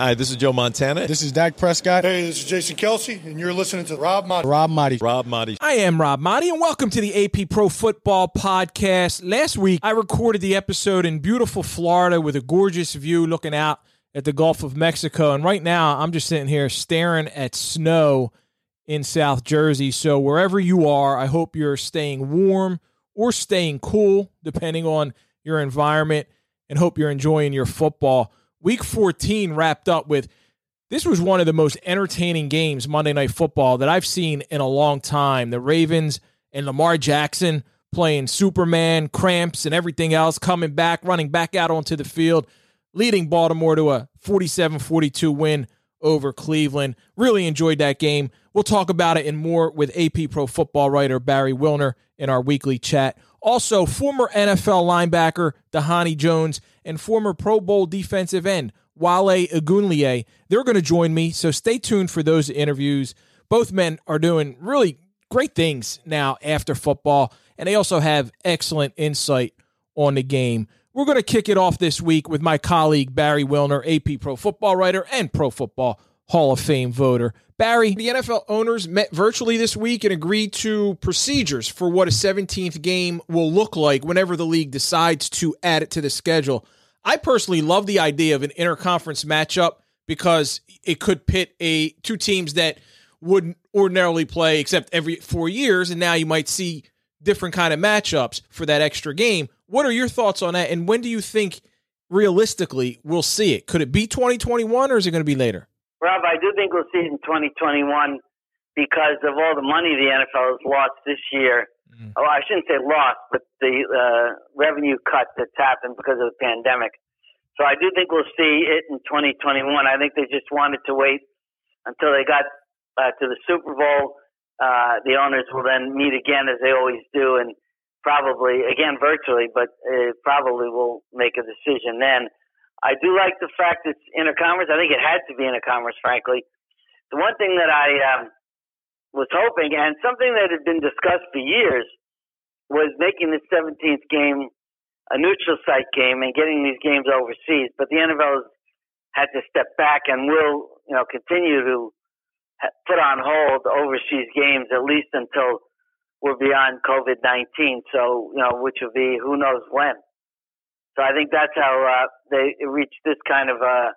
Hi, this is Joe Montana. This is Dak Prescott. Hey, this is Jason Kelce, and you're listening to Rob Maaddi. Rob Maaddi. Rob Maaddi. I am Rob Maaddi, and welcome to the AP Pro Football Podcast. Last week, I recorded the episode in beautiful Florida with a gorgeous view looking out at the Gulf of Mexico. And right now, I'm just sitting here staring at snow in South Jersey. So, wherever you are, I hope you're staying warm or staying cool, depending on your environment, and hope you're enjoying your football. Week 14 wrapped up with this was one of the most entertaining games, Monday Night Football, that I've seen in a long time. The Ravens and Lamar Jackson playing Superman, cramps, and everything else, coming back, running back out onto the field, leading Baltimore to a 47 42 win over Cleveland. Really enjoyed that game. We'll talk about it in more with AP Pro Football writer Barry Wilner in our weekly chat. Also, former NFL linebacker Dhani Jones and former Pro Bowl defensive end Wale Ogunleye. They're going to join me, so stay tuned for those interviews. Both men are doing really great things now after football, and they also have excellent insight on the game. We're going to kick it off this week with my colleague Barry Wilner, AP Pro Football writer and Pro Football Hall of Fame voter. Barry, the NFL owners met virtually this week and agreed to procedures for what a 17th game will look like whenever the league decides to add it to the schedule. I personally love the idea of an interconference matchup because it could pit a two teams that wouldn't ordinarily play except every 4 years and now you might see different kind of matchups for that extra game. What are your thoughts on that and when do you think realistically we'll see it? Could it be 2021 or is it going to be later? Rob, I do think we'll see it in 2021 because of all the money the NFL has lost this year. Mm. Oh, I shouldn't say lost, but the uh, revenue cut that's happened because of the pandemic. So I do think we'll see it in 2021. I think they just wanted to wait until they got uh, to the Super Bowl. Uh, the owners will then meet again as they always do, and probably again virtually, but uh, probably will make a decision then. I do like the fact it's interconference. I think it had to be interconference, frankly. The one thing that I um, was hoping, and something that had been discussed for years, was making the 17th game a neutral site game and getting these games overseas. But the NFL had to step back and will, you know, continue to put on hold overseas games at least until we're beyond COVID 19. So, you know, which will be who knows when. So I think that's how uh, they reached this kind of uh,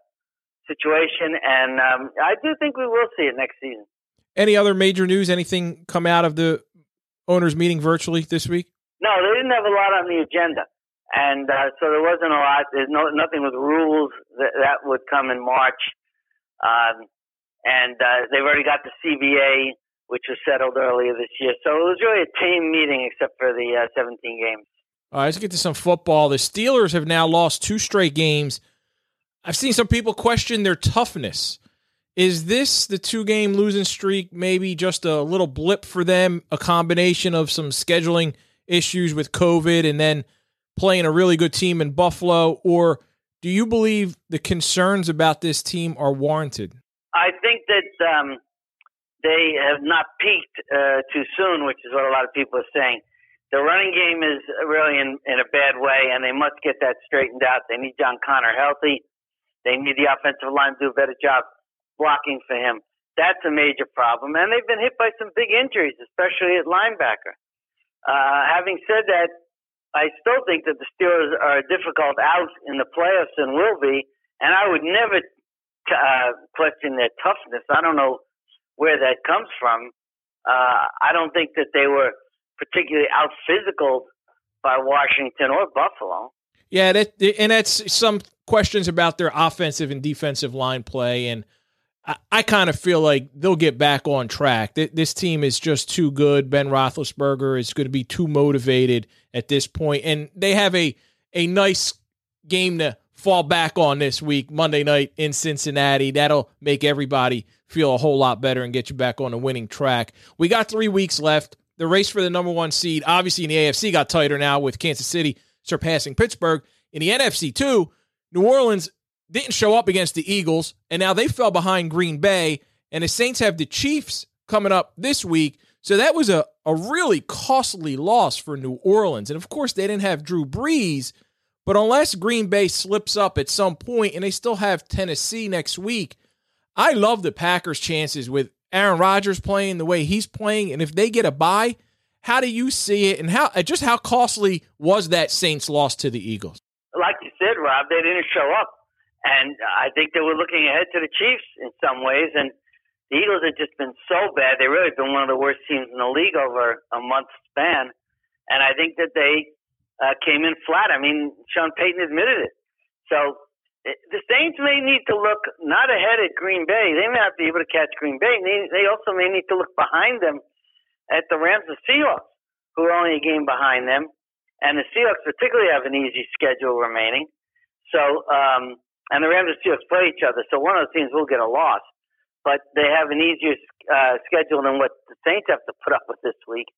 situation, and um, I do think we will see it next season. Any other major news? Anything come out of the owners' meeting virtually this week? No, they didn't have a lot on the agenda, and uh, so there wasn't a lot. There's no nothing with rules that, that would come in March, um, and uh, they've already got the CBA, which was settled earlier this year. So it was really a tame meeting, except for the uh, 17 games. All right, let's get to some football. The Steelers have now lost two straight games. I've seen some people question their toughness. Is this the two game losing streak maybe just a little blip for them, a combination of some scheduling issues with COVID and then playing a really good team in Buffalo? Or do you believe the concerns about this team are warranted? I think that um, they have not peaked uh, too soon, which is what a lot of people are saying. The running game is really in, in a bad way, and they must get that straightened out. They need John Conner healthy. They need the offensive line to do a better job blocking for him. That's a major problem. And they've been hit by some big injuries, especially at linebacker. Uh, having said that, I still think that the Steelers are a difficult out in the playoffs and will be. And I would never uh, question their toughness. I don't know where that comes from. Uh, I don't think that they were particularly out physical by Washington or Buffalo. Yeah, that, and that's some questions about their offensive and defensive line play, and I, I kind of feel like they'll get back on track. This team is just too good. Ben Roethlisberger is going to be too motivated at this point, and they have a a nice game to fall back on this week, Monday night in Cincinnati. That'll make everybody feel a whole lot better and get you back on the winning track. We got three weeks left the race for the number one seed, obviously in the AFC, got tighter now with Kansas City surpassing Pittsburgh. In the NFC, too, New Orleans didn't show up against the Eagles, and now they fell behind Green Bay. And the Saints have the Chiefs coming up this week. So that was a, a really costly loss for New Orleans. And of course, they didn't have Drew Brees, But unless Green Bay slips up at some point and they still have Tennessee next week, I love the Packers' chances with Aaron Rodgers playing the way he's playing. And if they get a bye, how do you see it? And how uh, just how costly was that Saints loss to the Eagles? Like you said, Rob, they didn't show up. And I think they were looking ahead to the Chiefs in some ways. And the Eagles have just been so bad. They've really been one of the worst teams in the league over a month span. And I think that they uh, came in flat. I mean, Sean Payton admitted it. So the Saints may need to look not ahead at Green Bay. They may not be able to catch Green Bay. They, they also may need to look behind them at the Rams and Seahawks, who are only a game behind them. And the Seahawks particularly have an easy schedule remaining. So, um, and the Rams and Seahawks play each other. So one of those teams will get a loss, but they have an easier uh, schedule than what the Saints have to put up with this week.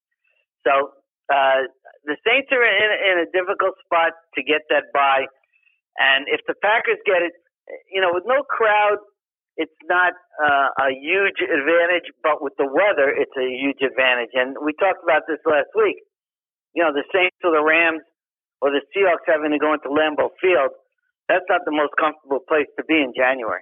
So uh, the Saints are in, in a difficult spot to get that bye and if the Packers get it, you know, with no crowd, it's not uh, a huge advantage, but with the weather, it's a huge advantage. And we talked about this last week. You know, the Saints or the Rams or the Seahawks having to go into Lambeau Field, that's not the most comfortable place to be in January.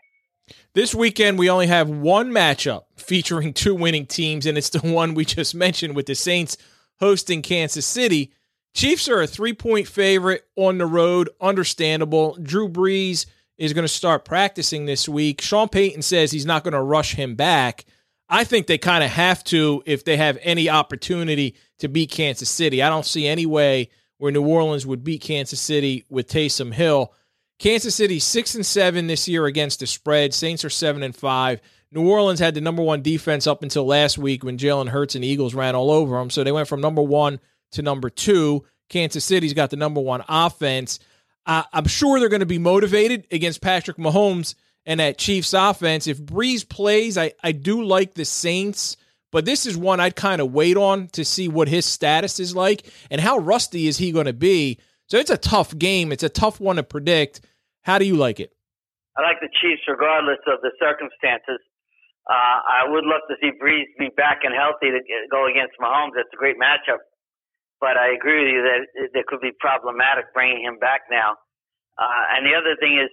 This weekend, we only have one matchup featuring two winning teams, and it's the one we just mentioned with the Saints hosting Kansas City. Chiefs are a three point favorite on the road. Understandable. Drew Brees is going to start practicing this week. Sean Payton says he's not going to rush him back. I think they kind of have to if they have any opportunity to beat Kansas City. I don't see any way where New Orleans would beat Kansas City with Taysom Hill. Kansas City six and seven this year against the spread. Saints are seven and five. New Orleans had the number one defense up until last week when Jalen Hurts and Eagles ran all over them. So they went from number one to number two. Kansas City's got the number one offense. Uh, I'm sure they're going to be motivated against Patrick Mahomes and that Chiefs offense. If Brees plays, I, I do like the Saints, but this is one I'd kind of wait on to see what his status is like and how rusty is he going to be. So it's a tough game. It's a tough one to predict. How do you like it? I like the Chiefs regardless of the circumstances. Uh, I would love to see Brees be back and healthy to go against Mahomes. That's a great matchup but I agree with you that it, could be problematic bringing him back now. Uh, and the other thing is,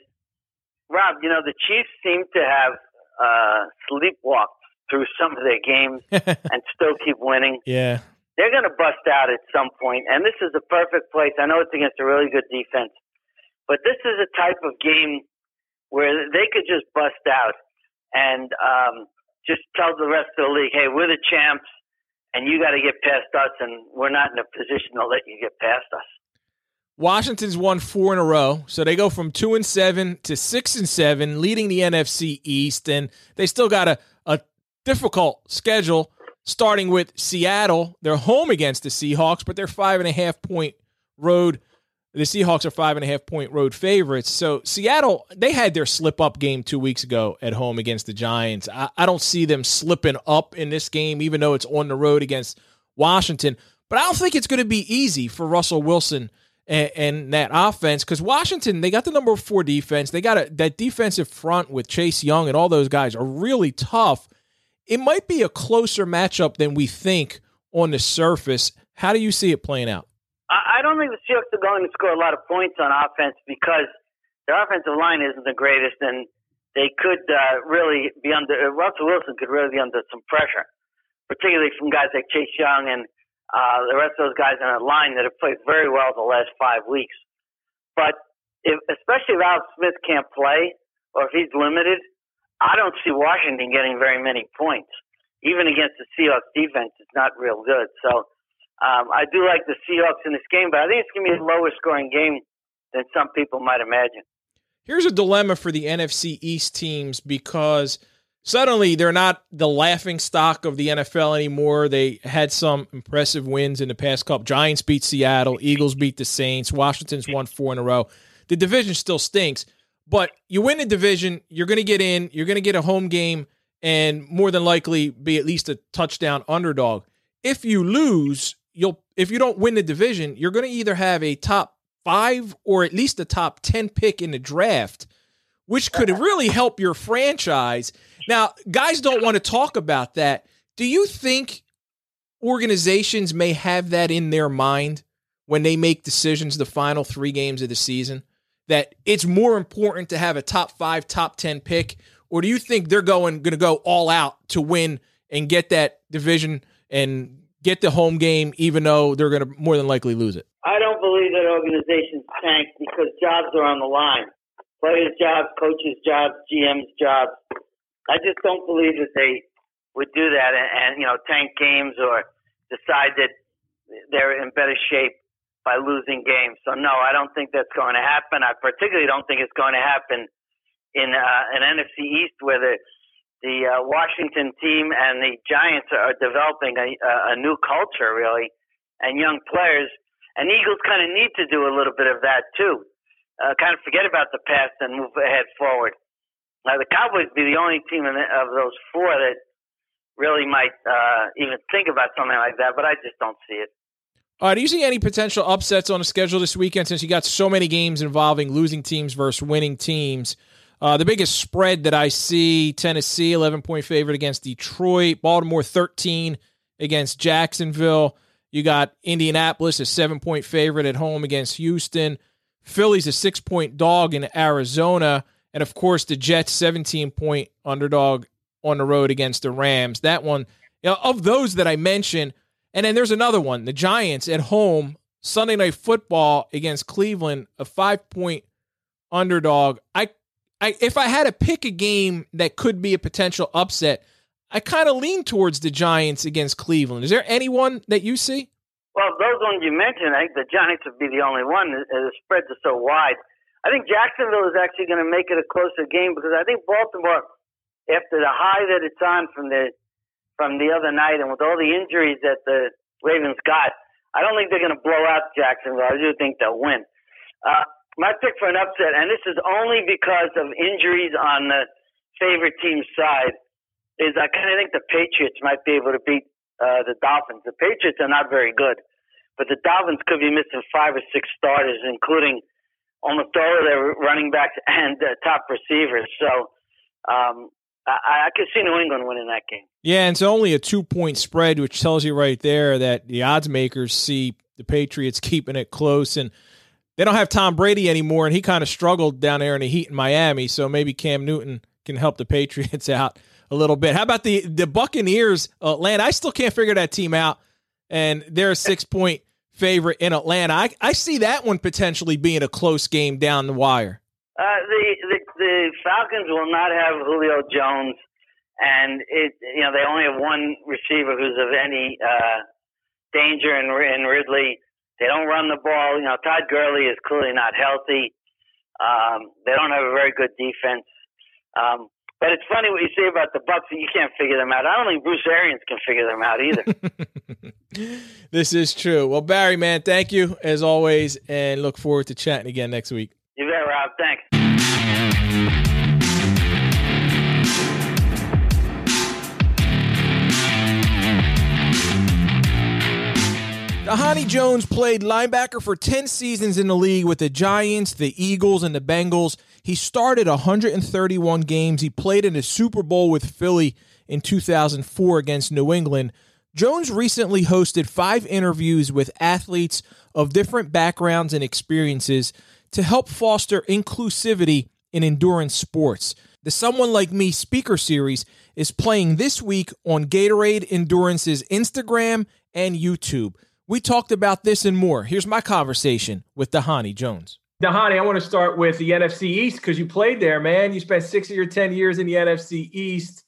Rob, you know, the Chiefs seem to have uh, sleepwalked through some of their games and still keep winning. Yeah. They're going to bust out at some point, and this is the perfect place. I know it's against a really good defense, but this is a type of game where they could just bust out and um, just tell the rest of the league, hey, we're the champs and you got to get past us, and we're not in a position to let you get past us. Washington's won four in a row, so they go from two and seven to six and seven, leading the NFC East, and they still got a, a difficult schedule. Starting with Seattle, they're home against the Seahawks, but they're five and a half point road the Seahawks are five and a half point road favorites. So Seattle, they had their slip up game two weeks ago at home against the Giants. I, I, don't see them slipping up in this game, even though it's on the road against Washington. But I don't think it's going to be easy for Russell Wilson and, and that offense because Washington, they got the number four defense. They got a, that defensive front with Chase Young and all those guys are really tough. It might be a closer matchup than we think on the surface. How do you see it playing out? I don't think the Seahawks are going to score a lot of points on offense because their offensive line isn't the greatest, and they could uh, really be under. Uh, Russell Wilson could really be under some pressure, particularly from guys like Chase Young and uh, the rest of those guys on the line that have played very well the last five weeks. But if, especially if Alex Smith can't play or if he's limited, I don't see Washington getting very many points. Even against the Seahawks defense, it's not real good. So um, I do like the Seahawks in this game, but I think it's going to be a lower scoring game than some people might imagine. Here's a dilemma for the NFC East teams because suddenly they're not the laughing stock of the NFL anymore. They had some impressive wins in the past couple. Giants beat Seattle, Eagles beat the Saints, Washington's won four in a row. The division still stinks, but you win the division, you're going to get in, you're going to get a home game, and more than likely be at least a touchdown underdog. If you lose, you'll if you don't win the division, you're going to either have a top five or at least a top ten pick in the draft, which could really help your franchise. Now, guys don't want to talk about that. Do you think organizations may have that in their mind when they make decisions the final three games of the season? that it's more important to have a top five, top 10 pick? Or do you think they're going, going to go all out to win and get that division and get the home game, even though they're going to more than likely lose it? I don't believe that organizations tank because jobs are on the line. Players' jobs, coaches' jobs, GM's jobs. I just don't believe that they would do that and, and you know tank games or decide that they're in better shape by losing games. So no, I don't think that's going to happen. I particularly don't think it's going to happen in uh, an NFC East where the the uh, Washington team and the Giants are developing a, a new culture really and young players. And Eagles kind of need to do a little bit of that too. Uh, kind of forget about the past and move ahead forward. Now the Cowboys be the only team the, of those four that really might uh, even think about something like that, but I just don't see it. Uh, do you see any potential upsets on the schedule this weekend since you got so many games involving losing teams versus winning teams? Uh, the biggest spread that I see Tennessee, 11 point favorite against Detroit, Baltimore, 13 against Jacksonville. You got Indianapolis, a seven point favorite at home against Houston. Philly's a six point dog in Arizona. And of course, the Jets, 17 point underdog on the road against the Rams. That one, you know, of those that I mentioned, and then there's another one, the Giants at home, Sunday night football against Cleveland, a five point underdog. I, I if I had to pick a game that could be a potential upset, I kind of lean towards the Giants against Cleveland. Is there anyone that you see? Well, those ones you mentioned, I think the Giants would be the only one. The spreads are so wide. I think Jacksonville is actually going to make it a closer game because I think Baltimore, after the high that it's on from the from the other night, and with all the injuries that the Ravens got, I don't think they're going to blow out Jacksonville. I do think they'll win. Uh, my pick for an upset, and this is only because of injuries on the favorite team side, is I kind of think the Patriots might be able to beat uh, the Dolphins. The Patriots are not very good, but the Dolphins could be missing five or six starters, including almost all of their running backs and uh, top receivers. So um, I, I could see New England winning that game. Yeah, and it's only a two point spread, which tells you right there that the odds makers see the Patriots keeping it close and they don't have Tom Brady anymore, and he kind of struggled down there in the heat in Miami. So maybe Cam Newton can help the Patriots out a little bit. How about the the Buccaneers, Atlanta? I still can't figure that team out, and they're a six point favorite in Atlanta. I I see that one potentially being a close game down the wire. Uh, the, the the Falcons will not have Julio Jones, and it you know they only have one receiver who's of any uh, danger in, in Ridley. They don't run the ball. You know Todd Gurley is clearly not healthy. Um, they don't have a very good defense. Um, but it's funny what you say about the Bucs. You can't figure them out. I don't think Bruce Arians can figure them out either. this is true. Well, Barry, man, thank you as always, and look forward to chatting again next week. You bet, Rob. Thanks. Dhani Jones played linebacker for 10 seasons in the league with the Giants, the Eagles, and the Bengals. He started 131 games. He played in a Super Bowl with Philly in 2004 against New England. Jones recently hosted five interviews with athletes of different backgrounds and experiences to help foster inclusivity in endurance sports. The Someone Like Me speaker series is playing this week on Gatorade Endurance's Instagram and YouTube. We talked about this and more. Here's my conversation with Dhani Jones. Dhani, I want to start with the NFC East because you played there, man. You spent six of your 10 years in the NFC East.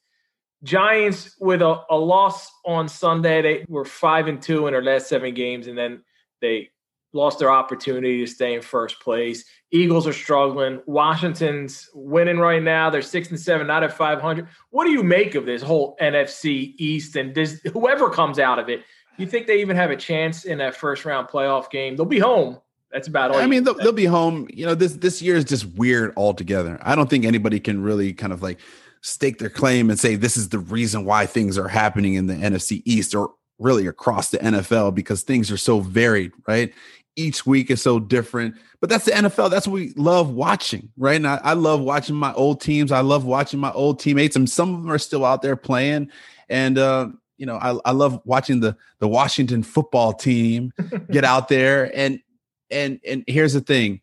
Giants with a, a loss on Sunday. They were five and two in their last seven games, and then they lost their opportunity to stay in first place. Eagles are struggling. Washington's winning right now. They're six and seven, not at 500. What do you make of this whole NFC East? And does whoever comes out of it, you think they even have a chance in that first round playoff game? They'll be home. That's about all. I mean, they'll, they'll, be home. You know, this this year is just weird altogether. I don't think anybody can really kind of like stake their claim and say this is the reason why things are happening in the NFC East or really across the NFL because things are so varied, right? Each week is so different, but that's the NFL. That's what we love watching, right? And I, I love watching my old teams. I love watching my old teammates, and some of them are still out there playing. And uh, you know, I, I love watching the the Washington football team get out there and and and here's the thing.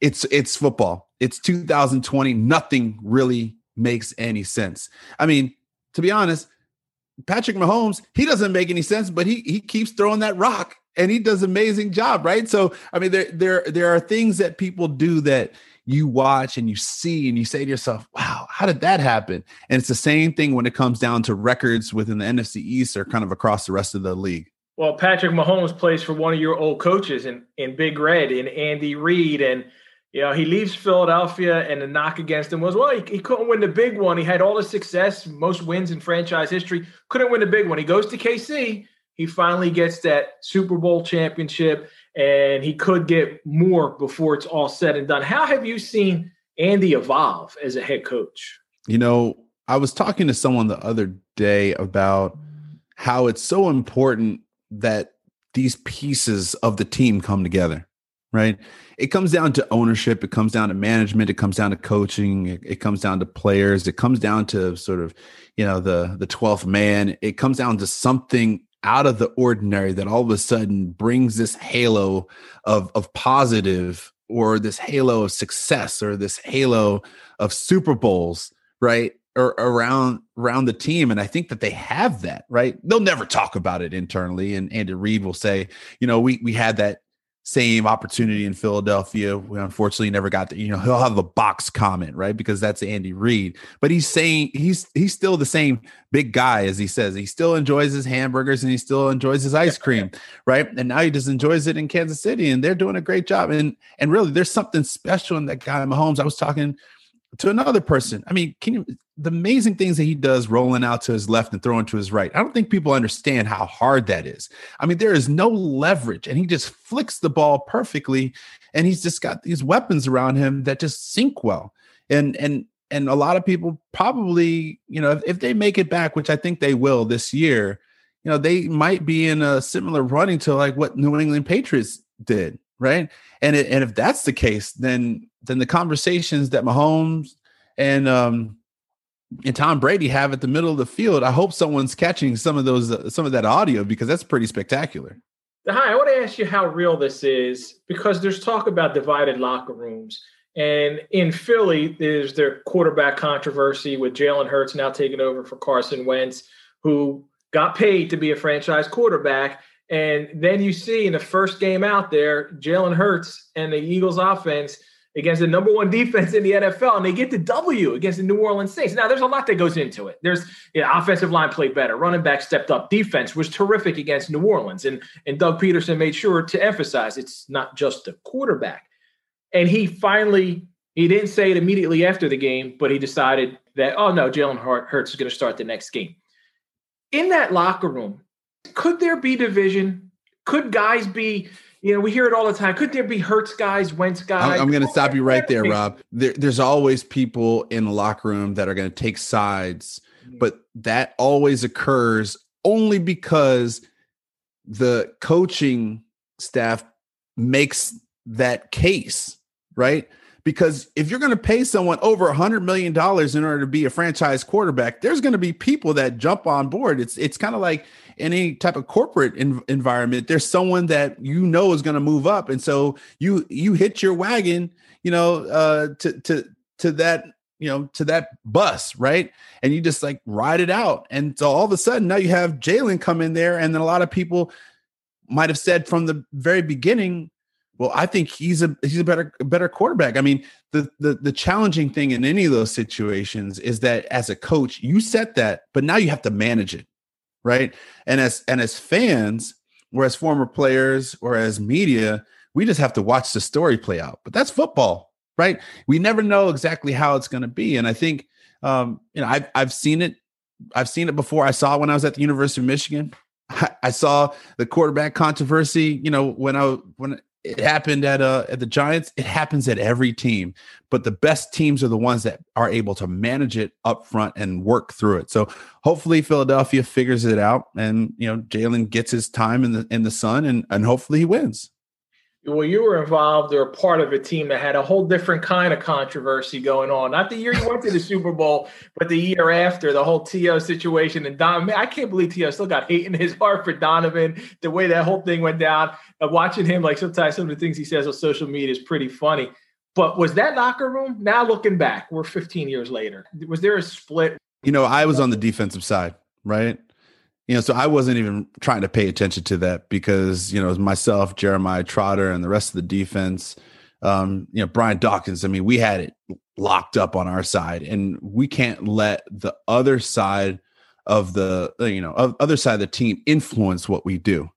It's it's football. It's 2020. Nothing really makes any sense. I mean, to be honest, Patrick Mahomes, he doesn't make any sense, but he he keeps throwing that rock and he does amazing job, right? So, I mean, there there there are things that people do that you watch and you see and you say to yourself, wow, how did that happen? And it's the same thing when it comes down to records within the NFC East or kind of across the rest of the league. Well, Patrick Mahomes plays for one of your old coaches in, in Big Red, in Andy Reid. And, you know, he leaves Philadelphia and the knock against him was, well, he, he couldn't win the big one. He had all the success, most wins in franchise history, couldn't win the big one. He goes to KC. He finally gets that Super Bowl championship and he could get more before it's all said and done. How have you seen Andy evolve as a head coach? You know, I was talking to someone the other day about how it's so important that these pieces of the team come together, right? It comes down to ownership, it comes down to management, it comes down to coaching, it, it comes down to players, it comes down to sort of, you know, the the 12th man. It comes down to something out of the ordinary that all of a sudden brings this halo of of positive or this halo of success or this halo of Super Bowls, right? Or around around the team. And I think that they have that, right? They'll never talk about it internally. And Andy Reid will say, you know, we we had that same opportunity in Philadelphia. We unfortunately never got to, you know, he'll have a box comment, right? Because that's Andy Reid. But he's saying he's he's still the same big guy as he says. He still enjoys his hamburgers and he still enjoys his ice cream, right? And now he just enjoys it in Kansas City and they're doing a great job. And and really there's something special in that guy Mahomes. I was talking to another person. I mean, can you the amazing things that he does rolling out to his left and throwing to his right? I don't think people understand how hard that is. I mean, there is no leverage, and he just flicks the ball perfectly, and he's just got these weapons around him that just sync well. And and and a lot of people probably, you know, if, if they make it back, which I think they will this year, you know, they might be in a similar running to like what New England Patriots did, right? And it, and if that's the case, then then the conversations that Mahomes and um and Tom Brady have at the middle of the field, I hope someone's catching some of those uh, some of that audio because that's pretty spectacular. Hi, I want to ask you how real this is because there's talk about divided locker rooms. And in Philly, there's their quarterback controversy with Jalen Hurts now taking over for Carson Wentz, who got paid to be a franchise quarterback. And then you see in the first game out there, Jalen Hurts and the Eagles offense – against the number one defense in the NFL, and they get the W against the New Orleans Saints. Now, there's a lot that goes into it. There's you know, offensive line played better, running back stepped up, defense was terrific against New Orleans, and and Doug Pederson made sure to emphasize it's not just the quarterback. And he finally he didn't say it immediately after the game, but he decided that oh no, Jalen Hurts is going to start the next game. In that locker room, could there be division? Could guys be you know, we hear it all the time. Could there be Hurts guys, Wentz guys? I'm, going to stop you right there, Rob. There, there's always people in the locker room that are going to take sides, mm-hmm. but that always occurs only because the coaching staff makes that case, right? Because if you're going to pay someone over a hundred million dollars in order to be a franchise quarterback, there's going to be people that jump on board. It's it's kind of like any type of corporate in, environment there's someone that you know is going to move up. And so you you hit your wagon you know uh to to to that you know to that bus right? And you just like ride it out. And so all of a sudden now you have jalen come in there and then a lot of people might have said from the very beginning well i think he's a he's a better better quarterback. I mean the, the the challenging thing in any of those situations is that as a coach you set that but now you have to manage it right? And as and as fans, or as former players, or as media, we just have to watch the story play out. But that's football, right? We never know exactly how it's going to be, and I think um, you know I've I've seen it. I've seen it before. I saw when I was at the University of Michigan. I saw the quarterback controversy. You know when I when it happened at uh at the Giants. It happens at every team, but the best teams are the ones that are able to manage it up front and work through it. So hopefully Philadelphia figures it out, and you know Jalen gets his time in the in the sun, and and hopefully he wins. Well, you were involved or part of a team that had a whole different kind of controversy going on. Not the year you went to the Super Bowl, but the year after, the whole T.O. situation. And Donovan, I can't believe T.O. still got hate in his heart for Donovan, the way that whole thing went down. Uh, watching him, like sometimes some of the things he says on social media is pretty funny. But was that locker room, now looking back, we're 15 years later, was there a split? You know, I was on the defensive side, right? You know, so I wasn't even trying to pay attention to that because, you know, myself, Jeremiah Trotter, and the rest of the defense, um, you know, Brian Dawkins, I mean, we had it locked up on our side, and we can't let the other side of the, uh, you know, other side of the team influence what we do,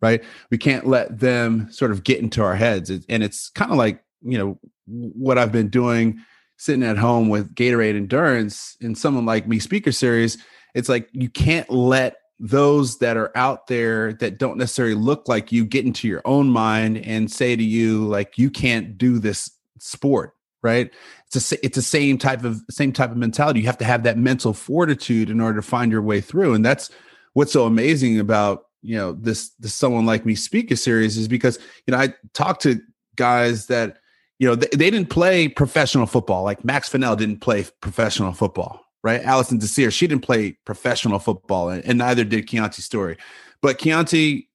right? We can't let them sort of get into our heads. And it's kind of like, you know, what I've been doing sitting at home with Gatorade Endurance and someone like me speaker series. It's like you can't let those that are out there that don't necessarily look like you get into your own mind and say to you like you can't do this sport right? It's a it's the same type of same type of mentality. You have to have that mental fortitude in order to find your way through. And that's what's so amazing about you know this this someone like me speaker series is because you know i talk to guys that you know they, they didn't play professional football. Like max fennell didn't play professional football right? Allison Desir, she didn't play professional football, and, and neither did Keontae Story. But Keontae,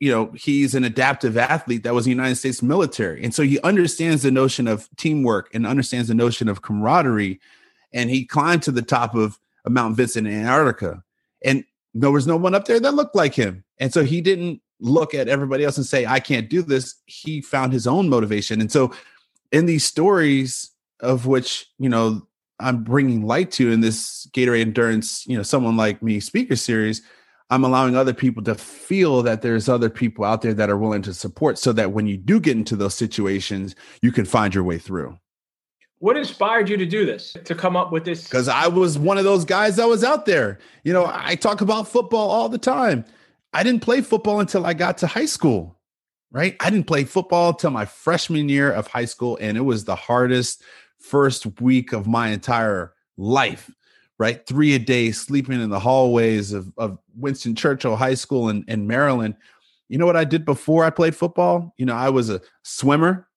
you know, he's an adaptive athlete that was in the United States military. And so he understands the notion of teamwork and understands the notion of camaraderie. And he climbed to the top of, Mount Vinson in Antarctica. And there was no one up there that looked like him. And so he didn't look at everybody else and say, I can't do this. He found his own motivation. And so in these stories, of which, you know, I'm bringing light to in this Gatorade Endurance, you know, someone like me speaker series, I'm allowing other people to feel that there's other people out there that are willing to support so that when you do get into those situations, you can find your way through. What inspired you to do this, to come up with this? Because I was one of those guys that was out there. You know, I talk about football all the time. I didn't play football until I got to high school, right? I didn't play football until my freshman year of high school, and it was the hardest first week of my entire life, right? Three a day, sleeping in the hallways of, of Winston Churchill High School in, in Maryland. You know what I did before I played football? You know, I was a swimmer,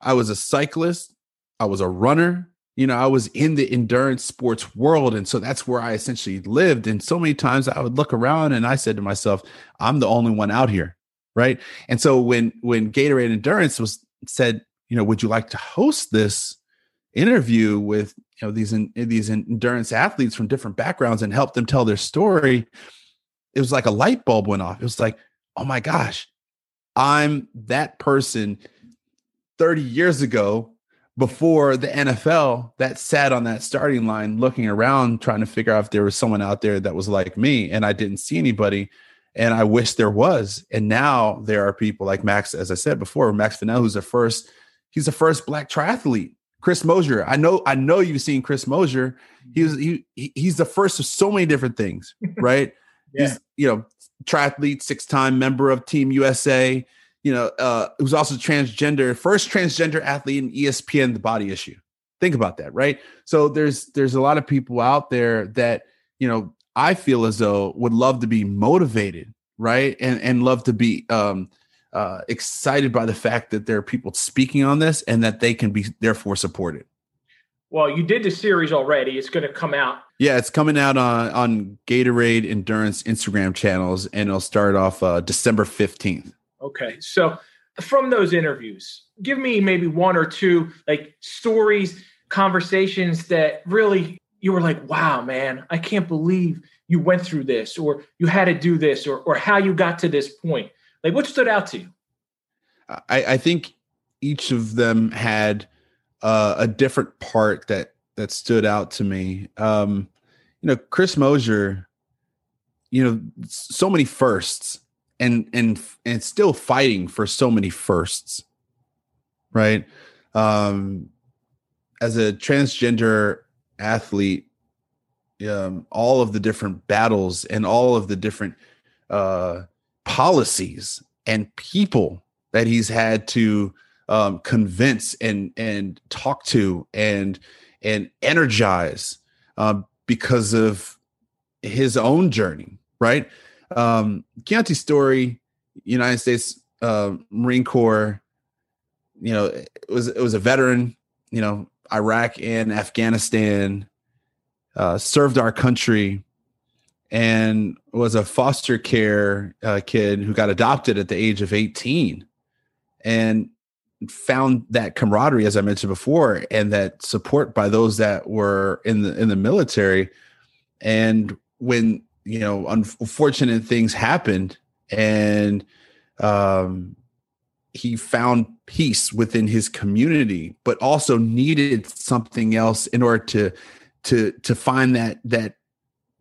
I was a cyclist, I was a runner. You know, I was in the endurance sports world. And so that's where I essentially lived. And so many times I would look around and I said to myself, I'm the only one out here. Right. And so when when Gatorade Endurance was said, you know, would you like to host this? Interview with you know these in, these endurance athletes from different backgrounds and help them tell their story it was like a light bulb went off. It was like oh my gosh i'm that person 30 years ago before the NFL that sat on that starting line looking around trying to figure out if there was someone out there that was like me and I didn't see anybody and I wish there was. And now there are people like Max as I said before Max Fennell who's the first he's the first black triathlete Chris Mosier. I know, I know you've seen Chris Mosier. He was he he's the first of so many different things, right? yeah. He's you know triathlete, six time member of Team USA. You know, uh, was also transgender, first transgender athlete in ESPN The Body Issue. Think about that, right? So there's there's a lot of people out there that you know I feel as though would love to be motivated, right, and and love to be um, uh, excited by the fact that there are people speaking on this and that they can be therefore supported. Well, you did the series already. It's going to come out. Yeah, it's coming out on on Gatorade Endurance Instagram channels, and it'll start off uh, December fifteenth. Okay, so from those interviews, give me maybe one or two like stories, conversations that really you were like, "Wow, man, I can't believe you went through this, or you had to do this, or or how you got to this point." Like, what stood out to you? I, I think each of them had uh, a different part that that stood out to me. Um, you know, Chris Mosier, you know, so many firsts and and and still fighting for so many firsts, right? Um, as a transgender athlete, um, all of the different battles and all of the different uh, policies and people that he's had to um, convince and and talk to and and energize uh, because of his own journey, right? Um, Keontae Story, United States uh, Marine Corps, you know, it was it was a veteran, you know, Iraq and Afghanistan, uh, served our country, and was a foster care uh, kid who got adopted at the age of 18, and found that camaraderie, as I mentioned before, and that support by those that were in the in the military. And when you know unfortunate things happened, and um, he found peace within his community, but also needed something else in order to to to find that that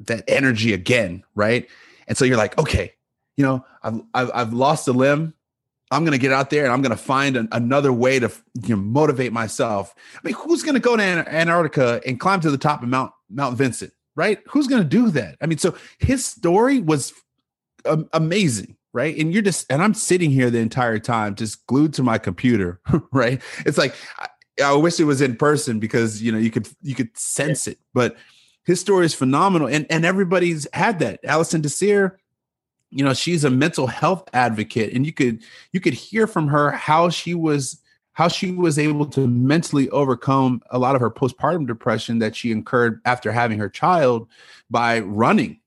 that energy again, right? And so you're like, okay, you know, I've I've, I've lost a limb. I'm to get out there and I'm to find an, another way to you know, motivate myself. I mean, who's to go to Antarctica and climb to the top of Mount Mount Vinson, right? Who's to do that? I mean, so his story was um, amazing, right? And you're just and I'm sitting here the entire time just glued to my computer, right? It's like I, I wish it was in person because you know you could you could sense it, but his story is phenomenal and and everybody's had that. Allison Désir you know she's a mental health advocate and you could you could hear from her how she was how she was able to mentally overcome a lot of her postpartum depression that she incurred after having her child by running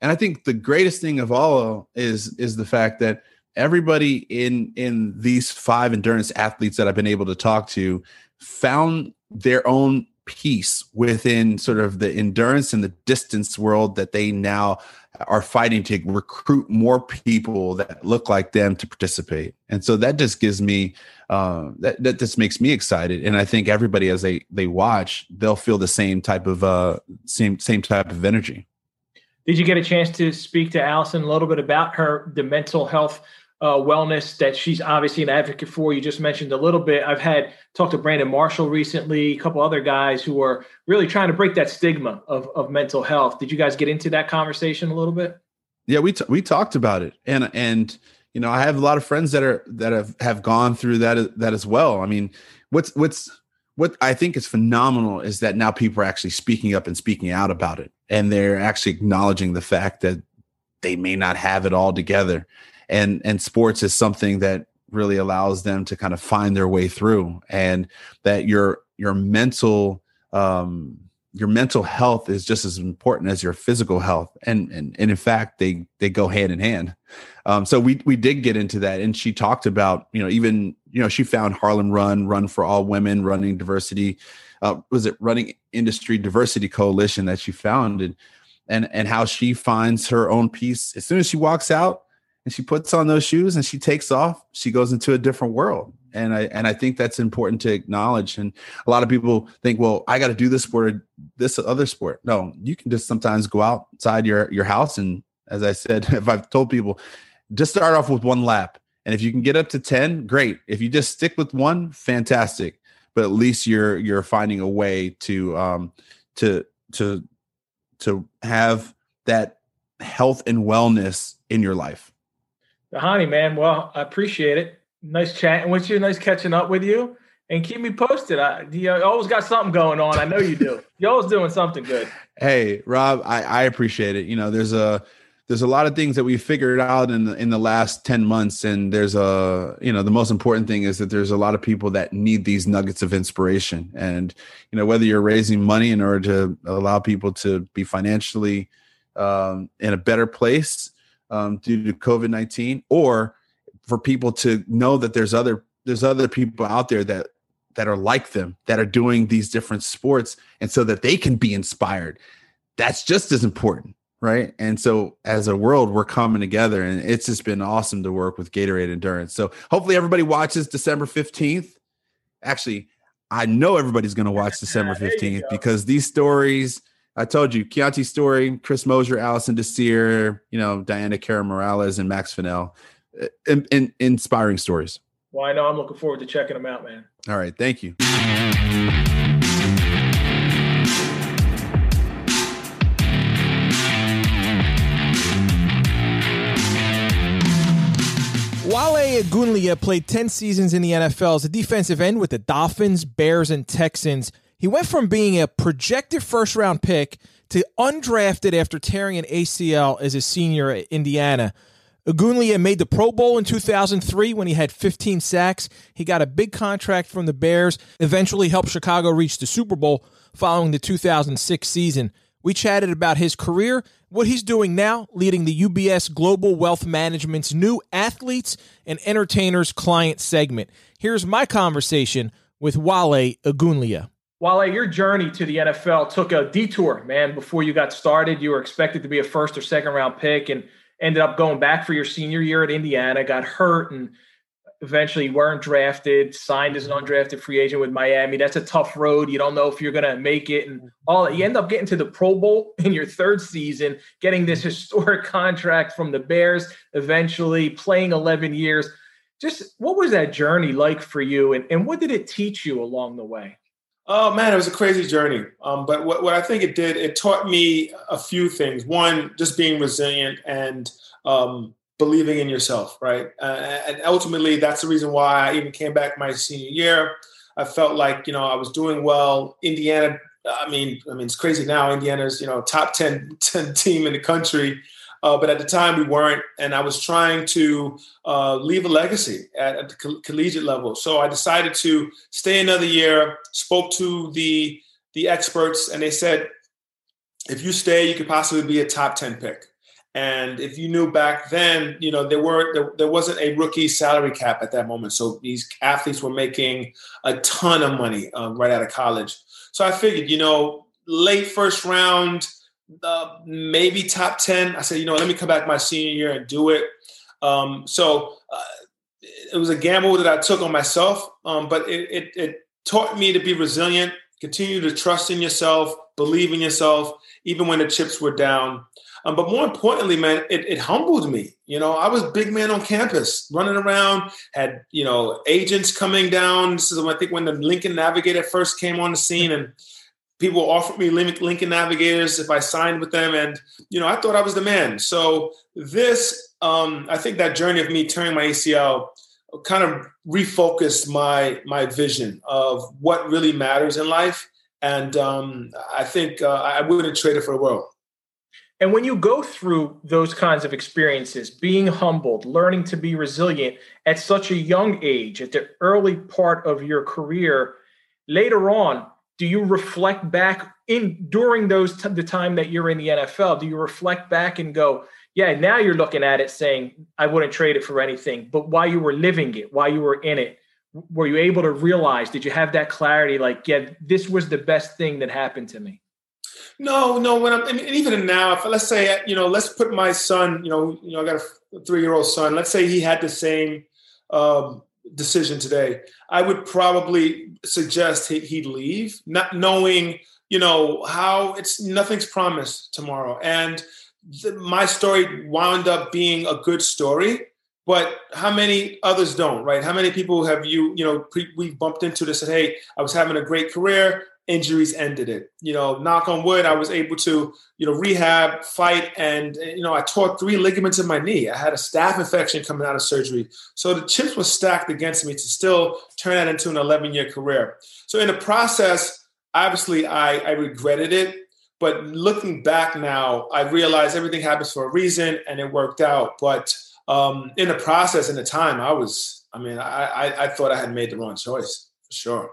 and i think the greatest thing of all is is the fact that everybody in in these five endurance athletes that i've been able to talk to found their own peace within sort of the endurance and the distance world that they now are fighting to recruit more people that look like them to participate. And so that just gives me uh, that that just makes me excited. And I think everybody as they they watch, they'll feel the same type of uh, same same type of energy. Did you get a chance to speak to Allison a little bit about her the mental health uh, wellness that she's obviously an advocate for. You just mentioned a little bit. I've had talked to Brandon Marshall recently, a couple other guys who are really trying to break that stigma of, of mental health. Did you guys get into that conversation a little bit? Yeah, we t- we talked about it, and and you know I have a lot of friends that are that have have gone through that that as well. I mean, what's what's what I think is phenomenal is that now people are actually speaking up and speaking out about it, and they're actually acknowledging the fact that they may not have it all together and and sports is something that really allows them to kind of find their way through and that your your mental um your mental health is just as important as your physical health and and, and in fact they they go hand in hand. Um so we we did get into that and she talked about you know even you know she found harlem run run for all women running diversity uh, was it running industry diversity coalition that she founded and and how she finds her own peace. As soon as she walks out and she puts on those shoes and she takes off she goes into a different world. And i and i think that's important to acknowledge. And a lot of people think well i got to do this sport or this other sport. No you can just sometimes go outside your your house. And as i said if i've told people just start off with one lap. And if you can get up to 10 great. If you just stick with one fantastic. But at least you're you're finding a way to um to to to have that health and wellness in your life Dhani, man. Well, I appreciate it. Nice chatting with you. Nice catching up with you. And keep me posted. I, you always got something going on. I know you do. You're always doing something good. Hey, Rob, I, I appreciate it. You know, there's a there's a lot of things that we figured out in the, in the last 10 months and there's a you know the most important thing is that there's a lot of people that need these nuggets of inspiration and you know whether you're raising money in order to allow people to be financially um, in a better place um, due to COVID nineteen, or for people to know that there's other there's other people out there that that are like them that are doing these different sports, and so that they can be inspired. That's just as important, right? And so as a world, we're coming together, and it's just been awesome to work with Gatorade Endurance. So hopefully everybody watches December fifteenth. Actually, I know everybody's going to watch December 15th because these stories I told you, Keontae Storey, Chris Mosier, Allison Désir, you know, Diana Kara Morales, and Max Fennell. Uh, in, in, inspiring stories. Well, I know I'm looking forward to checking them out, man. All right. Thank you. Wale Ogunleye played 10 seasons in the NFL as a defensive end with the Dolphins, Bears, and Texans. He went from being a projected first round pick to undrafted after tearing an ACL as a senior at Indiana. Ogunleye made the Pro Bowl in 2003 when he had 15 sacks. He got a big contract from the Bears, eventually helped Chicago reach the Super Bowl following the 2006 season. We chatted about his career, what he's doing now, leading the UBS Global Wealth Management's new athletes and entertainers client segment. Here's my conversation with Wale Ogunleye. Wale, your journey to the NFL took a detour, man. Before you got started, you were expected to be a first or second round pick and ended up going back for your senior year at Indiana, got hurt, and eventually weren't drafted, signed as an mm-hmm. undrafted free agent with Miami. That's a tough road. You don't know if you're going to make it. And all you end up getting to the Pro Bowl in your third season, getting this mm-hmm. historic contract from the Bears, eventually playing 11 years. Just what was that journey like for you? And, and what did it teach you along the way? Oh man, it was a crazy journey. Um, but what, what I think it did, it taught me a few things. One, just being resilient and um, believing in yourself, right? Uh, and ultimately, that's the reason why I even came back my senior year. I felt like you know I was doing well. Indiana, I mean, I mean it's crazy now. Indiana's you know top 10, 10 team in the country. Uh, but at the time we weren't, and I was trying to uh, leave a legacy at, at the co- collegiate level. So I decided to stay another year. Spoke to the the experts, and they said, if you stay, you could possibly be a top ten pick. And if you knew back then, you know there were there, there wasn't a rookie salary cap at that moment, so these athletes were making a ton of money um, right out of college. So I figured, you know, late first round uh, maybe top 10. I said, you know, let me come back my senior year and do it. Um, so uh, it was a gamble that I took on myself, um, but it, it, it, taught me to be resilient, continue to trust in yourself, believe in yourself, even when the chips were down. Um, but more importantly, man, it, it, humbled me. You know, I was big man on campus, running around, had you know agents coming down. This is I think when the Lincoln Navigator first came on the scene, and people offered me Lincoln Navigators if I signed with them, and you know I thought I was the man. So this, um, I think that journey of me turning my ACL kind of refocused my my vision of what really matters in life, and um, I think uh, I wouldn't trade it for the world. And when you go through those kinds of experiences, being humbled, learning to be resilient at such a young age, at the early part of your career, later on, do you reflect back in during those t- the time that you're in the NFL? Do you reflect back and go, yeah, now you're looking at it saying, I wouldn't trade it for anything. But while you were living it, while you were in it, were you able to realize? Did you have that clarity? Like, yeah, this was the best thing that happened to me. No, no. When I'm, and even now, if let's say, you know, let's put my son, you know, you know, I got a three year old son. Let's say he had the same um, decision today, I would probably suggest he'd leave, not knowing, you know, how it's nothing's promised tomorrow. And the, my story wound up being a good story, but how many others don't, right? How many people have you, you know, pre- we bumped into this said, hey, I was having a great career injuries ended it. You know, knock on wood, I was able to, you know, rehab, fight, and you know, I tore three ligaments in my knee. I had a staph infection coming out of surgery. So the chips were stacked against me to still turn that into an 11 year career. So in the process, obviously, I, I regretted it. But looking back now, I realize everything happens for a reason, and it worked out. But um, in the process, in the time, I was, I mean, I, I, I thought I had made the wrong choice for sure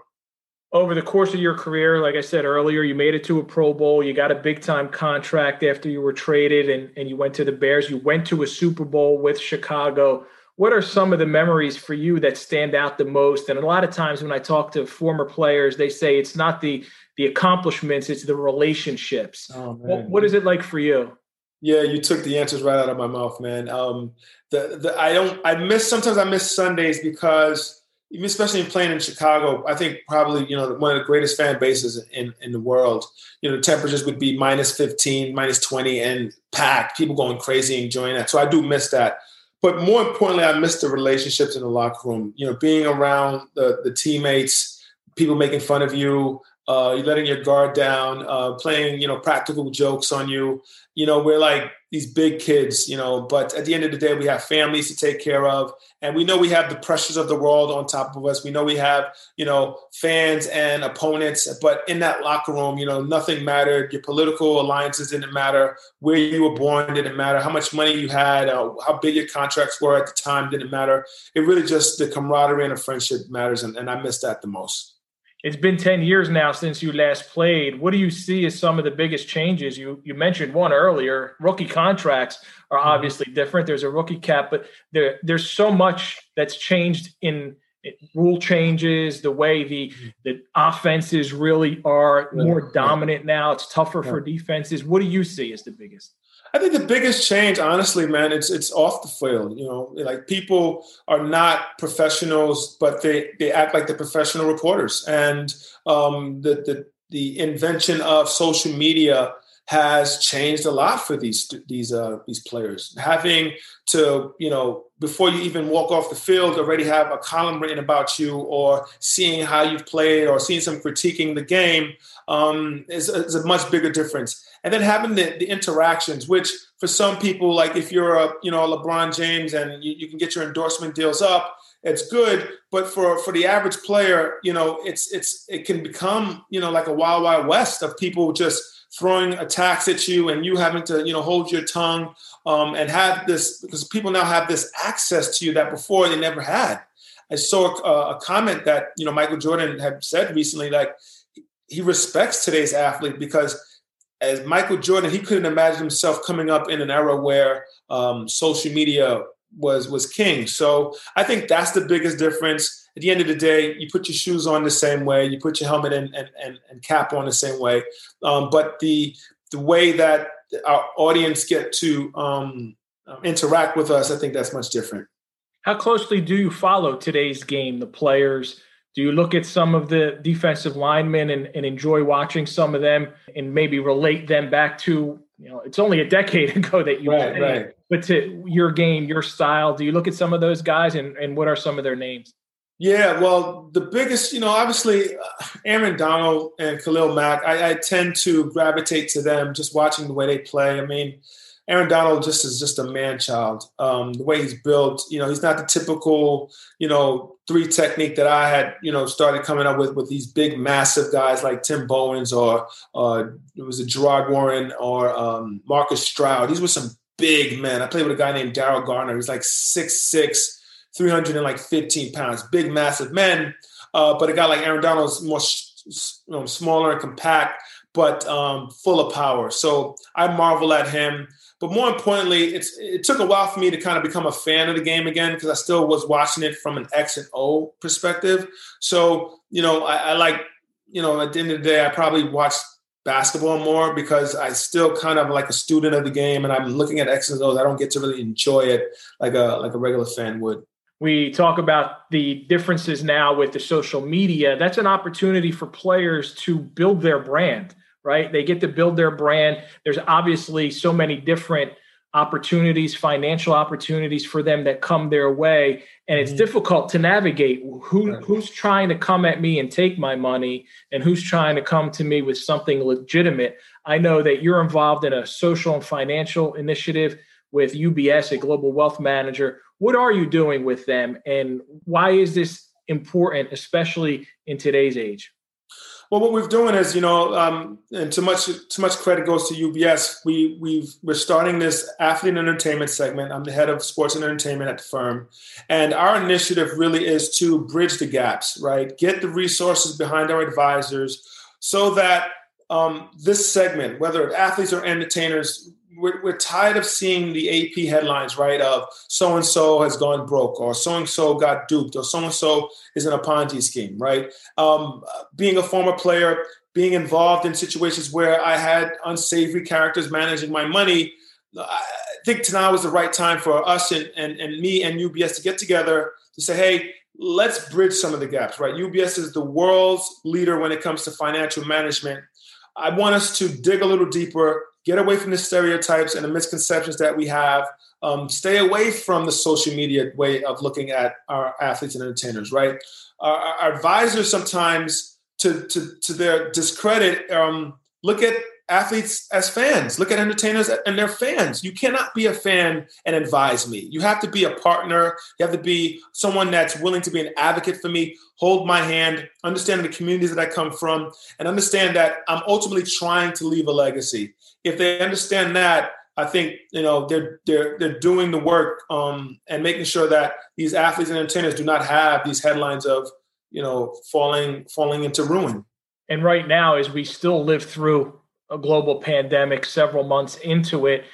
over the course of your career, like I said earlier, you made it to a Pro Bowl. You got a big time contract after you were traded and, and you went to the Bears. You went to a Super Bowl with Chicago. What are some of the memories for you that stand out the most? And a lot of times when I talk to former players, they say it's not the the accomplishments, it's the relationships. Oh, what, what is it like for you? Yeah, you took the answers right out of my mouth, man. Um, the, the I don't I miss sometimes I miss Sundays because especially in playing in Chicago, I think probably you know one of the greatest fan bases in in the world. You know, the temperatures would be minus fifteen, minus twenty, and packed. People going crazy, enjoying that. So I do miss that. But more importantly, I miss the relationships in the locker room. You know, being around the the teammates, people making fun of you. Uh, you're letting your guard down, uh, playing, you know, practical jokes on you. You know, we're like these big kids, you know, but at the end of the day, we have families to take care of. And we know we have the pressures of the world on top of us. We know we have, you know, fans and opponents. But in that locker room, you know, nothing mattered. Your political alliances didn't matter. Where you were born didn't matter. How much money you had, uh, how big your contracts were at the time didn't matter. It really just the camaraderie and the friendship matters. And, and I miss that the most it's been 10 years now since you last played. What do you see as some of the biggest changes? You you mentioned one earlier. Rookie contracts are mm-hmm. obviously different. There's a rookie cap, but there there's so much that's changed in rule changes, the way the the offenses really are more dominant now. It's tougher for defenses. What do you see as the biggest? I think the biggest change, honestly, man, it's it's off the field. You know, like people are not professionals, but they they act like they're professional reporters. And um, the the the invention of social media has changed a lot for these these uh, these players. Having to you know before you even walk off the field already have a column written about you, or seeing how you've played, or seeing some critiquing the game um, is, is a much bigger difference and then having the, the interactions, which for some people, like if you're a you know LeBron James and you, you can get your endorsement deals up, it's good. But for for the average player, you know, it's it's it can become you know like a wild wild west of people just throwing attacks at you and you having to you know hold your tongue um, and have this because people now have this access to you that before they never had. I saw a, a comment that you know Michael Jordan had said recently, like he respects today's athlete because as Michael Jordan, he couldn't imagine himself coming up in an era where um, social media was was king. So I think that's the biggest difference. At the end of the day, you put your shoes on the same way, you put your helmet and and, and, and cap on the same way. Um, but the the way that our audience get to um, interact with us, I think that's much different. How closely do you follow today's game, the players? Do you look at some of the defensive linemen and, and enjoy watching some of them and maybe relate them back to, you know, it's only a decade ago that you right, played, right. but to your game, your style? Do you look at some of those guys and, and what are some of their names? Yeah, well, the biggest, you know, obviously uh, Aaron Donald and Khalil Mack, I, I tend to gravitate to them just watching the way they play. I mean, Aaron Donald just is just a man child. Um, the way he's built, you know, he's not the typical, you know, three technique that I had, you know, started coming up with with these big, massive guys like Tim Bowens or uh, it was a Gerard Warren or um, Marcus Stroud. These were some big men. I played with a guy named Daryl Gardener. He's like 6'6", 315 pounds, big, massive men. Uh, but a guy like Aaron Donald is more you know, smaller and compact, but um, full of power. So I marvel at him. But more importantly, it's it took a while for me to kind of become a fan of the game again because I still was watching it from an X and O perspective. So you know, I, I like you know at the end of the day, I probably watch basketball more because I still kind of like a student of the game and I'm looking at X and O's. I don't get to really enjoy it like a like a regular fan would. We talk about the differences now with the social media. That's an opportunity for players to build their brand right? They get to build their brand. There's obviously so many different opportunities, financial opportunities for them that come their way, and it's mm-hmm. difficult to navigate who who's trying to come at me and take my money, and who's trying to come to me with something legitimate. I know that you're involved in a social and financial initiative with UBS, a global wealth manager. What are you doing with them, and why is this important, especially in today's age? Well, what we're doing is, you know, um, and too much too much credit goes to UBS. We we've we're starting this athlete and entertainment segment. I'm the head of sports and entertainment at the firm, and our initiative really is to bridge the gaps, right? Get the resources behind our advisors, so that um, this segment, whether athletes or entertainers, we're, we're tired of seeing the AP headlines, right? Of so and so has gone broke, or so and so got duped, or so and so is in a Ponzi scheme, right? Um, being a former player, being involved in situations where I had unsavory characters managing my money, I think now is the right time for us and, and, and me and UBS to get together to say, hey, let's bridge some of the gaps, right? UBS is the world's leader when it comes to financial management. I want us to dig a little deeper, get away from the stereotypes and the misconceptions that we have. Um, stay away from the social media way of looking at our athletes and entertainers, right? Our, our advisors sometimes, to to to their discredit, um, look at athletes as fans. Look at entertainers and their fans. You cannot be a fan and advise me. You have to be a partner. You have to be someone that's willing to be an advocate for me, hold my hand, understand the communities that I come from, and understand that I'm ultimately trying to leave a legacy. If they understand that, I think you know they're they're they're doing the work um, and making sure that these athletes and entertainers do not have these headlines of you know falling falling into ruin. And right now, as we still live through a global pandemic, several months into it,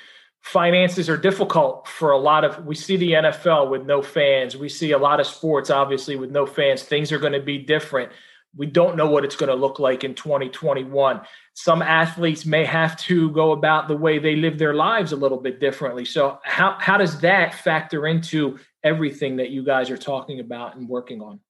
finances are difficult for a lot of. We see the NFL with no fans. We see a lot of sports, obviously, with no fans. Things are going to be different. We don't know what it's going to look like in 2021 some athletes may have to go about the way they live their lives a little bit differently. So how how does that factor into everything that you guys are talking about and working on?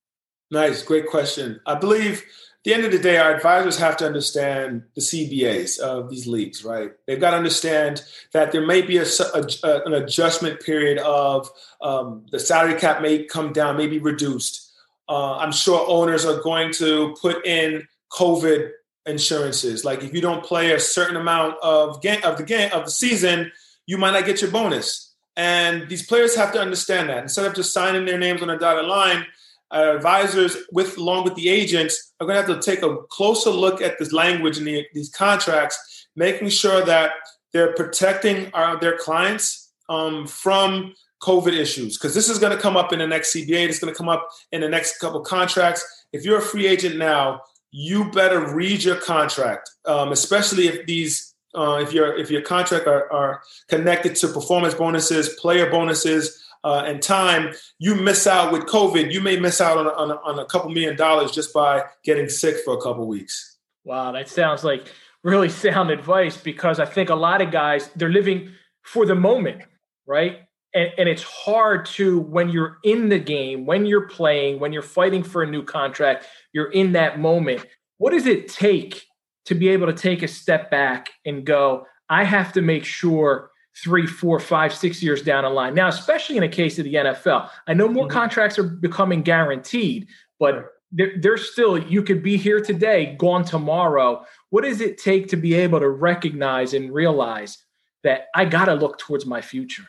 Nice, great question. I believe the end of the day, our advisors have to understand the CBAs of these leagues, right? They've got to understand that there may be a, a an adjustment period of um, the salary cap may come down, may be reduced. Uh, I'm sure owners are going to put in COVID insurances. Like if you don't play a certain amount of game of the game of the season, you might not get your bonus. And these players have to understand that. Instead of just signing their names on a dotted line, uh, advisors with along with the agents are going to have to take a closer look at this language in the, these contracts, making sure that they're protecting our, their clients um, from COVID issues. Because this is going to come up in the next CBA. It's going to come up in the next couple contracts. If you're a free agent now, you better read your contract, um, especially if these uh, if your if your contract are, are, connected to performance bonuses, player bonuses, uh, and time. You miss out with COVID. You may miss out on, on, on a couple million dollars just by getting sick for a couple weeks. Wow, that sounds like really sound advice because I think a lot of guys they're living for the moment, right? And, and, it's hard to when you're in the game when you're playing when you're fighting for a new contract you're in that moment. What does it take to be able to take a step back and go i have to make sure three four five six years down the line now especially in a case of the nfl i know more mm-hmm. contracts are becoming guaranteed but there's still you could be here today gone tomorrow. What does it take to be able to recognize and realize that i got to look towards my future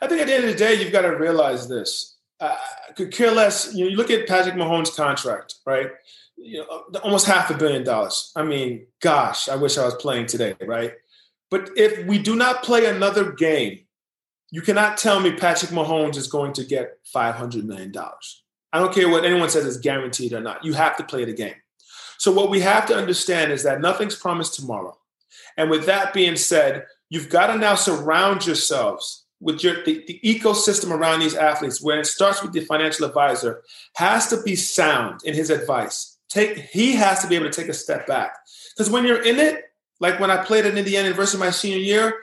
I think at the end of the day, you've got to realize this. Uh, could care less. You, know, you look at Patrick Mahomes' contract, right? You know, almost half a billion dollars. I mean, gosh, I wish I was playing today, right? But if we do not play another game, you cannot tell me Patrick Mahomes is going to get $500 million. I don't care what anyone says is guaranteed or not. You have to play the game. So, what we have to understand is that nothing's promised tomorrow. And with that being said, you've got to now surround yourselves with your the, the, ecosystem around these athletes, where it starts with the financial advisor, has to be sound in his advice. Take he has to be able to take a step back because when you're in it, like when I played at Indiana University my senior year,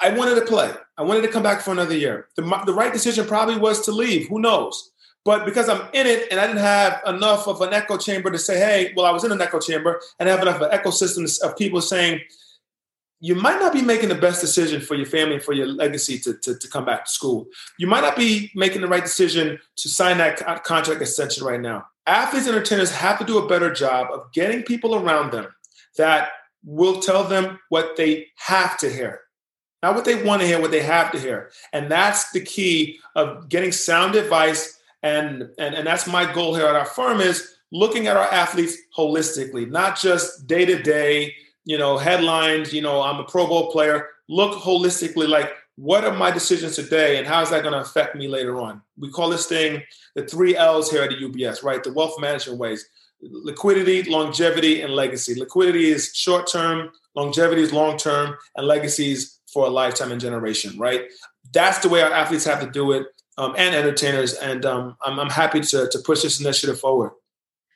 I wanted to play. I wanted to come back for another year. The, the right decision probably was to leave. Who knows? But because I'm in it and I didn't have enough of an echo chamber to say, hey, well, I was in an echo chamber and I have enough of an ecosystem of people saying, you might not be making the best decision for your family and for your legacy to, to, to, come back to school. You might not be making the right decision to sign that contract extension right now. Athletes and entertainers have to do a better job of getting people around them that will tell them what they have to hear. Not what they want to hear, what they have to hear. And that's the key of getting sound advice. And, and, and that's my goal here at our firm is looking at our athletes holistically, not just day to day you know, headlines, you know, I'm a Pro Bowl player. Look holistically like what are my decisions today and how is that going to affect me later on? We call this thing the three L's here at the UBS, right? The wealth management ways liquidity, longevity, and legacy. Liquidity is short term, longevity is long term, and legacies for a lifetime and generation, right? That's the way our athletes have to do it um, and entertainers. And um, I'm, I'm happy to, to push this initiative forward.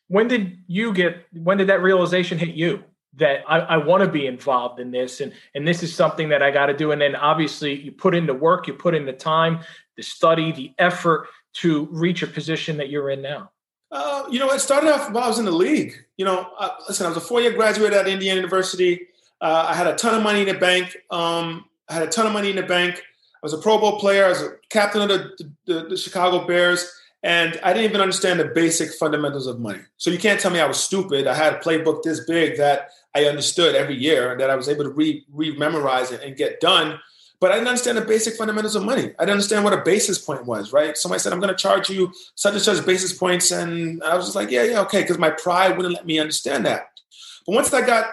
When did you get, when did that realization hit you? That I, I want to be involved in this and and this is something that I got to do. And then obviously you put in the work, you put in the time, the study, the effort to reach a position that you're in now. Uh, you know, it started off while I was in the league. You know, uh, listen, I was a four-year graduate at Indiana University. Uh, I had a ton of money in the bank. Um, I had a ton of money in the bank. I was a Pro Bowl player. I was a captain of the, the, the Chicago Bears. And I didn't even understand the basic fundamentals of money. So you can't tell me I was stupid. I had a playbook this big that I understood every year that I was able to re re-memorize it and get done. But I didn't understand the basic fundamentals of money. I didn't understand what a basis point was, right? Somebody said, I'm going to charge you such and such basis points. And I was just like, yeah, yeah, okay. Because my pride wouldn't let me understand that. But once I got,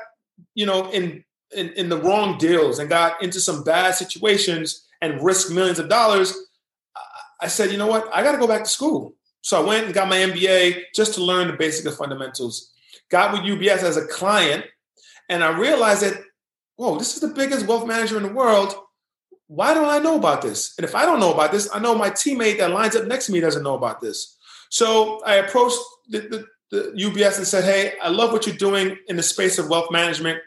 you know, in, in, in the wrong deals and got into some bad situations and risked millions of dollars, I said, you know what? I got to go back to school. So I went and got my MBA just to learn the basic fundamentals. Got with UBS as a client, and I realized that, whoa, this is the biggest wealth manager in the world. Why don't I know about this? And if I don't know about this, I know my teammate that lines up next to me doesn't know about this. So I approached the, the, the UBS and said, hey, I love what you're doing in the space of wealth management.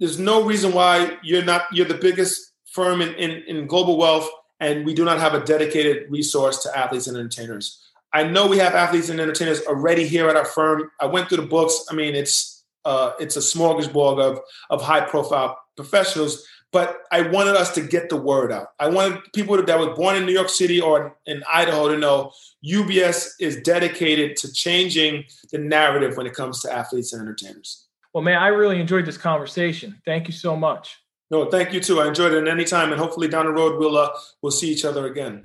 There's no reason why you're not you're the biggest firm in, in, in global wealth and we do not have a dedicated resource to athletes and entertainers. I know we have athletes and entertainers already here at our firm. I went through the books. I mean, it's uh, it's a smorgasbord of of high profile professionals. But I wanted us to get the word out. I wanted people that were born in New York City or in Idaho to know UBS is dedicated to changing the narrative when it comes to athletes and entertainers. Well, man, I really enjoyed this conversation. Thank you so much. No, thank you too. I enjoyed it. And anytime, and hopefully down the road we'll uh, we'll see each other again.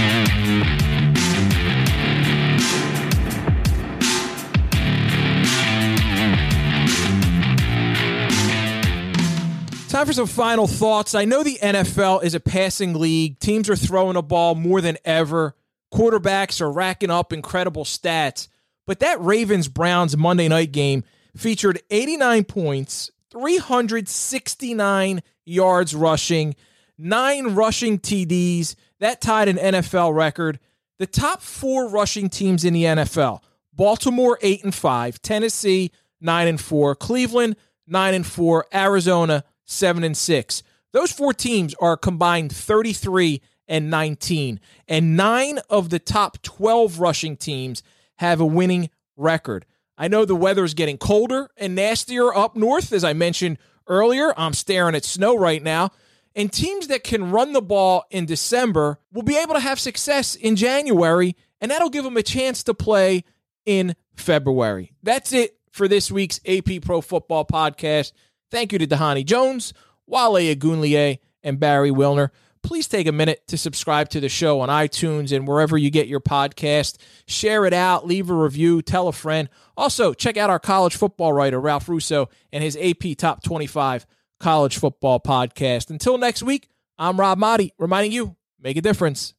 Time for some final thoughts. I know the NFL is a passing league. Teams are throwing a ball more than ever. Quarterbacks are racking up incredible stats. But that Ravens Browns Monday night game featured 89 points, 369 yards rushing, nine rushing TDs. That tied an NFL record. The top four rushing teams in the NFL Baltimore, 8 and 5, Tennessee, 9 and 4, Cleveland, 9 and 4, Arizona, 7 and 6. Those four teams are combined 33 and 19, and nine of the top 12 rushing teams have a winning record. I know the weather is getting colder and nastier up north, as I mentioned earlier. I'm staring at snow right now. And teams that can run the ball in December will be able to have success in January, and that'll give them a chance to play in February. That's it for this week's AP Pro Football Podcast. Thank you to Dhani Jones, Wale Ogunleye, and Barry Wilner please take a minute to subscribe to the show on iTunes and wherever you get your podcast. Share it out, leave a review, tell a friend. Also, check out our college football writer, Ralph Russo, and his AP Top 25 College Football Podcast. Until next week, I'm Rob Maaddi, reminding you make a difference,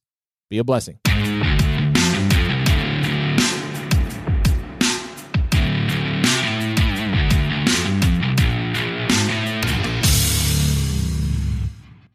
be a blessing.